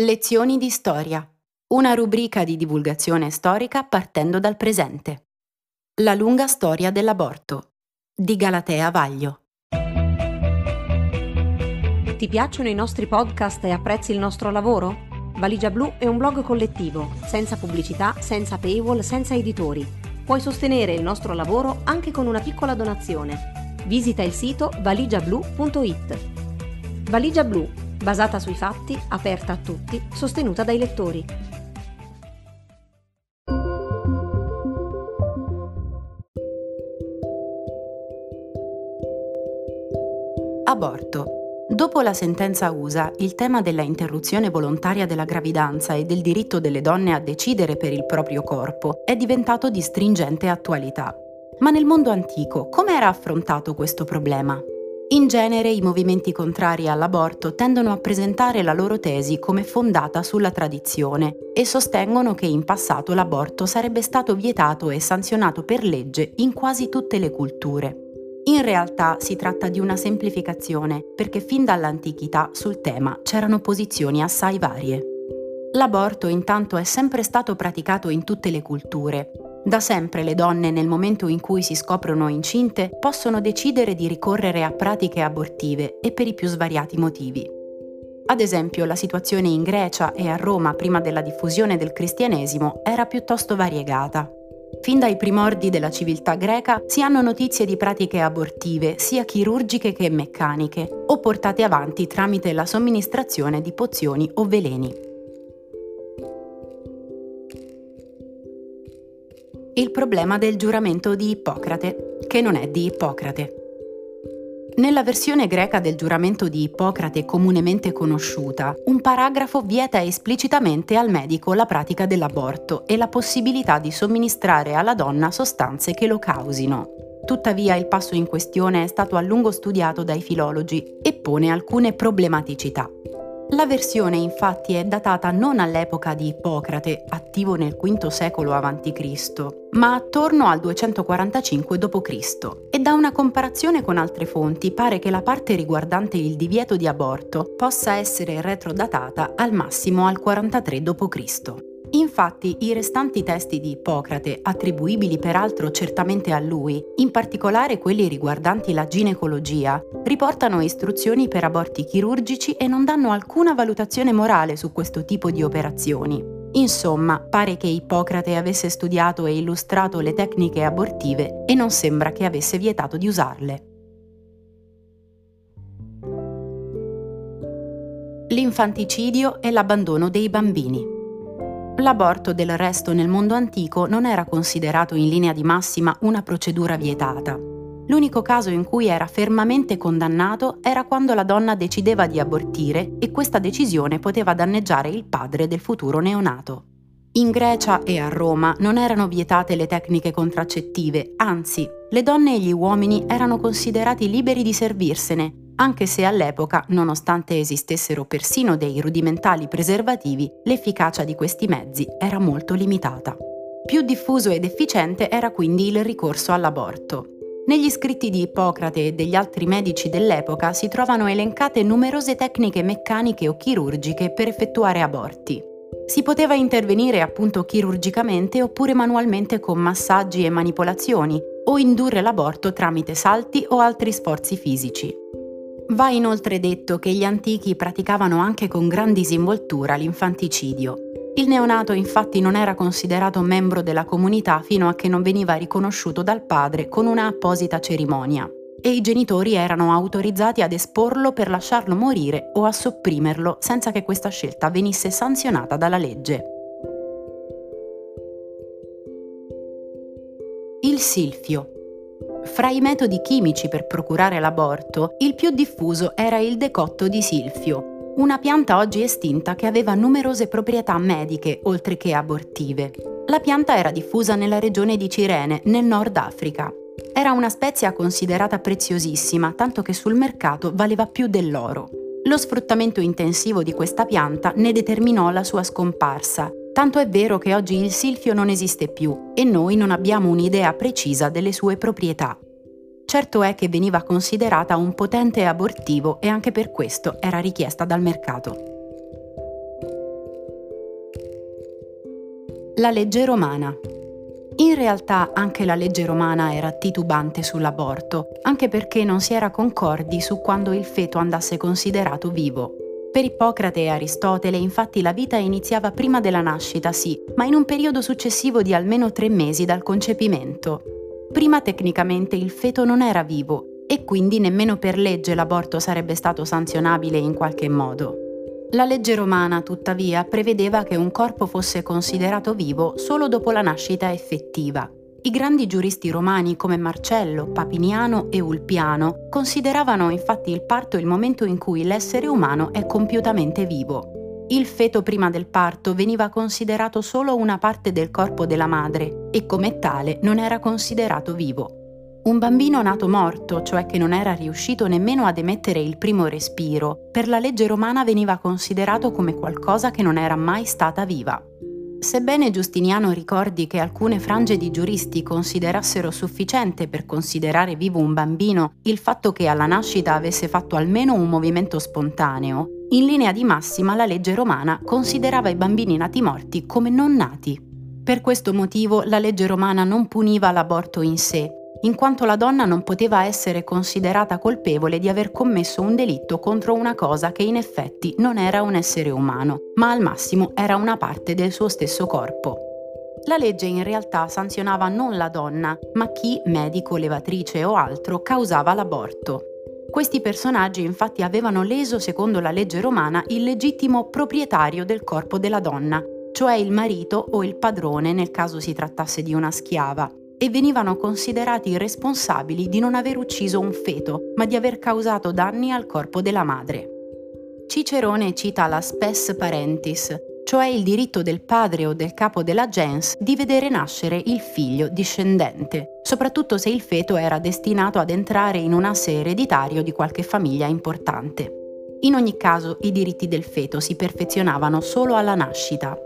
Lezioni di storia. Una rubrica di divulgazione storica partendo dal presente. La lunga storia dell'aborto. Di Galatea Vaglio. Ti piacciono i nostri podcast e apprezzi il nostro lavoro? Valigia Blu è un blog collettivo, senza pubblicità, senza paywall, senza editori. Puoi sostenere il nostro lavoro anche con una piccola donazione. Visita il sito valigiablu.it. Valigia Blu basata sui fatti, aperta a tutti, sostenuta dai lettori. Aborto. Dopo la sentenza USA, il tema della interruzione volontaria della gravidanza e del diritto delle donne a decidere per il proprio corpo è diventato di stringente attualità. Ma nel mondo antico, come era affrontato questo problema? In genere i movimenti contrari all'aborto tendono a presentare la loro tesi come fondata sulla tradizione e sostengono che in passato l'aborto sarebbe stato vietato e sanzionato per legge in quasi tutte le culture. In realtà si tratta di una semplificazione perché fin dall'antichità sul tema c'erano posizioni assai varie. L'aborto intanto è sempre stato praticato in tutte le culture da sempre le donne nel momento in cui si scoprono incinte possono decidere di ricorrere a pratiche abortive e per i più svariati motivi. Ad esempio, la situazione in Grecia e a Roma prima della diffusione del cristianesimo era piuttosto variegata. Fin dai primordi della civiltà greca si hanno notizie di pratiche abortive, sia chirurgiche che meccaniche, o portate avanti tramite la somministrazione di pozioni o veleni. Il problema del giuramento di Ippocrate, che non è di Ippocrate. Nella versione greca del giuramento di Ippocrate comunemente conosciuta, un paragrafo vieta esplicitamente al medico la pratica dell'aborto e la possibilità di somministrare alla donna sostanze che lo causino. Tuttavia il passo in questione è stato a lungo studiato dai filologi e pone alcune problematicità. La versione infatti è datata non all'epoca di Ippocrate, attivo nel V secolo a.C., ma attorno al 245 d.C. e da una comparazione con altre fonti pare che la parte riguardante il divieto di aborto possa essere retrodatata al massimo al 43 d.C. Infatti i restanti testi di Ippocrate, attribuibili peraltro certamente a lui, in particolare quelli riguardanti la ginecologia, riportano istruzioni per aborti chirurgici e non danno alcuna valutazione morale su questo tipo di operazioni. Insomma, pare che Ippocrate avesse studiato e illustrato le tecniche abortive e non sembra che avesse vietato di usarle. L'infanticidio e l'abbandono dei bambini. L'aborto del resto nel mondo antico non era considerato in linea di massima una procedura vietata. L'unico caso in cui era fermamente condannato era quando la donna decideva di abortire e questa decisione poteva danneggiare il padre del futuro neonato. In Grecia e a Roma non erano vietate le tecniche contraccettive, anzi, le donne e gli uomini erano considerati liberi di servirsene anche se all'epoca, nonostante esistessero persino dei rudimentali preservativi, l'efficacia di questi mezzi era molto limitata. Più diffuso ed efficiente era quindi il ricorso all'aborto. Negli scritti di Ippocrate e degli altri medici dell'epoca si trovano elencate numerose tecniche meccaniche o chirurgiche per effettuare aborti. Si poteva intervenire appunto chirurgicamente oppure manualmente con massaggi e manipolazioni, o indurre l'aborto tramite salti o altri sforzi fisici. Va inoltre detto che gli antichi praticavano anche con gran disinvoltura l'infanticidio. Il neonato infatti non era considerato membro della comunità fino a che non veniva riconosciuto dal padre con una apposita cerimonia e i genitori erano autorizzati ad esporlo per lasciarlo morire o a sopprimerlo senza che questa scelta venisse sanzionata dalla legge. Il silfio fra i metodi chimici per procurare l'aborto, il più diffuso era il decotto di silfio, una pianta oggi estinta che aveva numerose proprietà mediche oltre che abortive. La pianta era diffusa nella regione di Cirene, nel Nord Africa. Era una spezia considerata preziosissima, tanto che sul mercato valeva più dell'oro. Lo sfruttamento intensivo di questa pianta ne determinò la sua scomparsa, tanto è vero che oggi il silfio non esiste più e noi non abbiamo un'idea precisa delle sue proprietà. Certo è che veniva considerata un potente abortivo e anche per questo era richiesta dal mercato. La legge romana. In realtà anche la legge romana era titubante sull'aborto, anche perché non si era concordi su quando il feto andasse considerato vivo. Per Ippocrate e Aristotele infatti la vita iniziava prima della nascita, sì, ma in un periodo successivo di almeno tre mesi dal concepimento. Prima tecnicamente il feto non era vivo e quindi nemmeno per legge l'aborto sarebbe stato sanzionabile in qualche modo. La legge romana, tuttavia, prevedeva che un corpo fosse considerato vivo solo dopo la nascita effettiva. I grandi giuristi romani come Marcello, Papiniano e Ulpiano consideravano infatti il parto il momento in cui l'essere umano è compiutamente vivo. Il feto prima del parto veniva considerato solo una parte del corpo della madre e come tale non era considerato vivo. Un bambino nato morto, cioè che non era riuscito nemmeno ad emettere il primo respiro, per la legge romana veniva considerato come qualcosa che non era mai stata viva. Sebbene Giustiniano ricordi che alcune frange di giuristi considerassero sufficiente per considerare vivo un bambino il fatto che alla nascita avesse fatto almeno un movimento spontaneo, in linea di massima la legge romana considerava i bambini nati morti come non nati. Per questo motivo la legge romana non puniva l'aborto in sé, in quanto la donna non poteva essere considerata colpevole di aver commesso un delitto contro una cosa che in effetti non era un essere umano, ma al massimo era una parte del suo stesso corpo. La legge in realtà sanzionava non la donna, ma chi, medico, levatrice o altro, causava l'aborto. Questi personaggi infatti avevano leso, secondo la legge romana, il legittimo proprietario del corpo della donna, cioè il marito o il padrone nel caso si trattasse di una schiava, e venivano considerati responsabili di non aver ucciso un feto, ma di aver causato danni al corpo della madre. Cicerone cita la spes parentis, cioè il diritto del padre o del capo della gens di vedere nascere il figlio discendente, soprattutto se il feto era destinato ad entrare in un asse ereditario di qualche famiglia importante. In ogni caso i diritti del feto si perfezionavano solo alla nascita,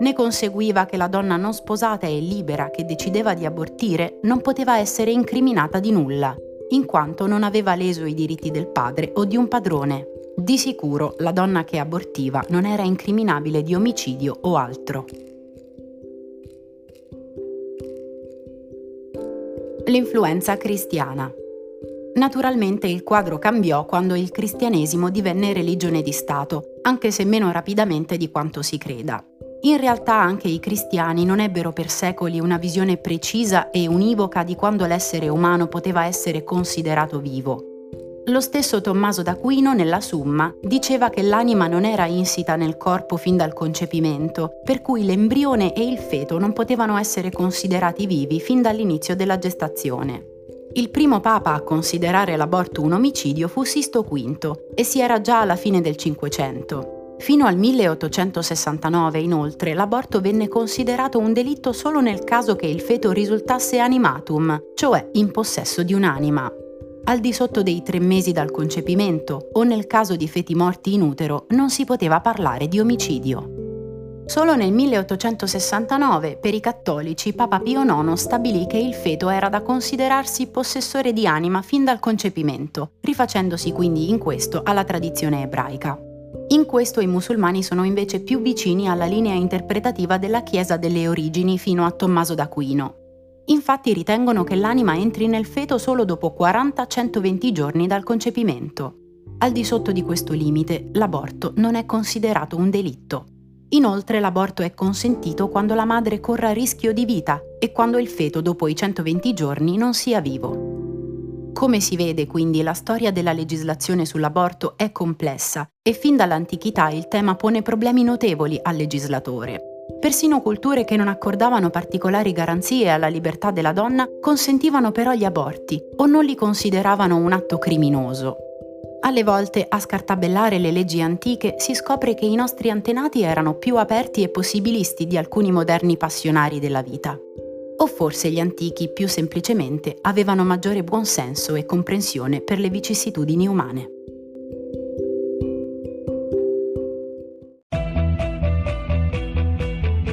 ne conseguiva che la donna non sposata e libera che decideva di abortire non poteva essere incriminata di nulla, in quanto non aveva leso i diritti del padre o di un padrone. Di sicuro la donna che abortiva non era incriminabile di omicidio o altro. L'influenza cristiana. Naturalmente il quadro cambiò quando il cristianesimo divenne religione di Stato, anche se meno rapidamente di quanto si creda. In realtà anche i cristiani non ebbero per secoli una visione precisa e univoca di quando l'essere umano poteva essere considerato vivo. Lo stesso Tommaso d'Aquino nella Summa diceva che l'anima non era insita nel corpo fin dal concepimento, per cui l'embrione e il feto non potevano essere considerati vivi fin dall'inizio della gestazione. Il primo papa a considerare l'aborto un omicidio fu Sisto V e si era già alla fine del Cinquecento. Fino al 1869, inoltre, l'aborto venne considerato un delitto solo nel caso che il feto risultasse animatum, cioè in possesso di un'anima. Al di sotto dei tre mesi dal concepimento o nel caso di feti morti in utero non si poteva parlare di omicidio. Solo nel 1869, per i cattolici, Papa Pio IX stabilì che il feto era da considerarsi possessore di anima fin dal concepimento, rifacendosi quindi in questo alla tradizione ebraica. In questo i musulmani sono invece più vicini alla linea interpretativa della Chiesa delle origini fino a Tommaso d'Aquino. Infatti ritengono che l'anima entri nel feto solo dopo 40-120 giorni dal concepimento. Al di sotto di questo limite, l'aborto non è considerato un delitto. Inoltre l'aborto è consentito quando la madre corra rischio di vita e quando il feto dopo i 120 giorni non sia vivo. Come si vede quindi la storia della legislazione sull'aborto è complessa e fin dall'antichità il tema pone problemi notevoli al legislatore. Persino culture che non accordavano particolari garanzie alla libertà della donna consentivano però gli aborti o non li consideravano un atto criminoso. Alle volte, a scartabellare le leggi antiche, si scopre che i nostri antenati erano più aperti e possibilisti di alcuni moderni passionari della vita. O forse gli antichi più semplicemente avevano maggiore buonsenso e comprensione per le vicissitudini umane.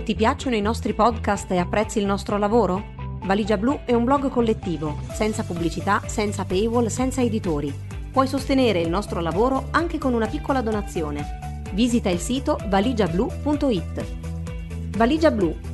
Ti piacciono i nostri podcast e apprezzi il nostro lavoro? Valigia Blu è un blog collettivo, senza pubblicità, senza paywall, senza editori. Puoi sostenere il nostro lavoro anche con una piccola donazione. Visita il sito valigiablu.it. Valigia Blu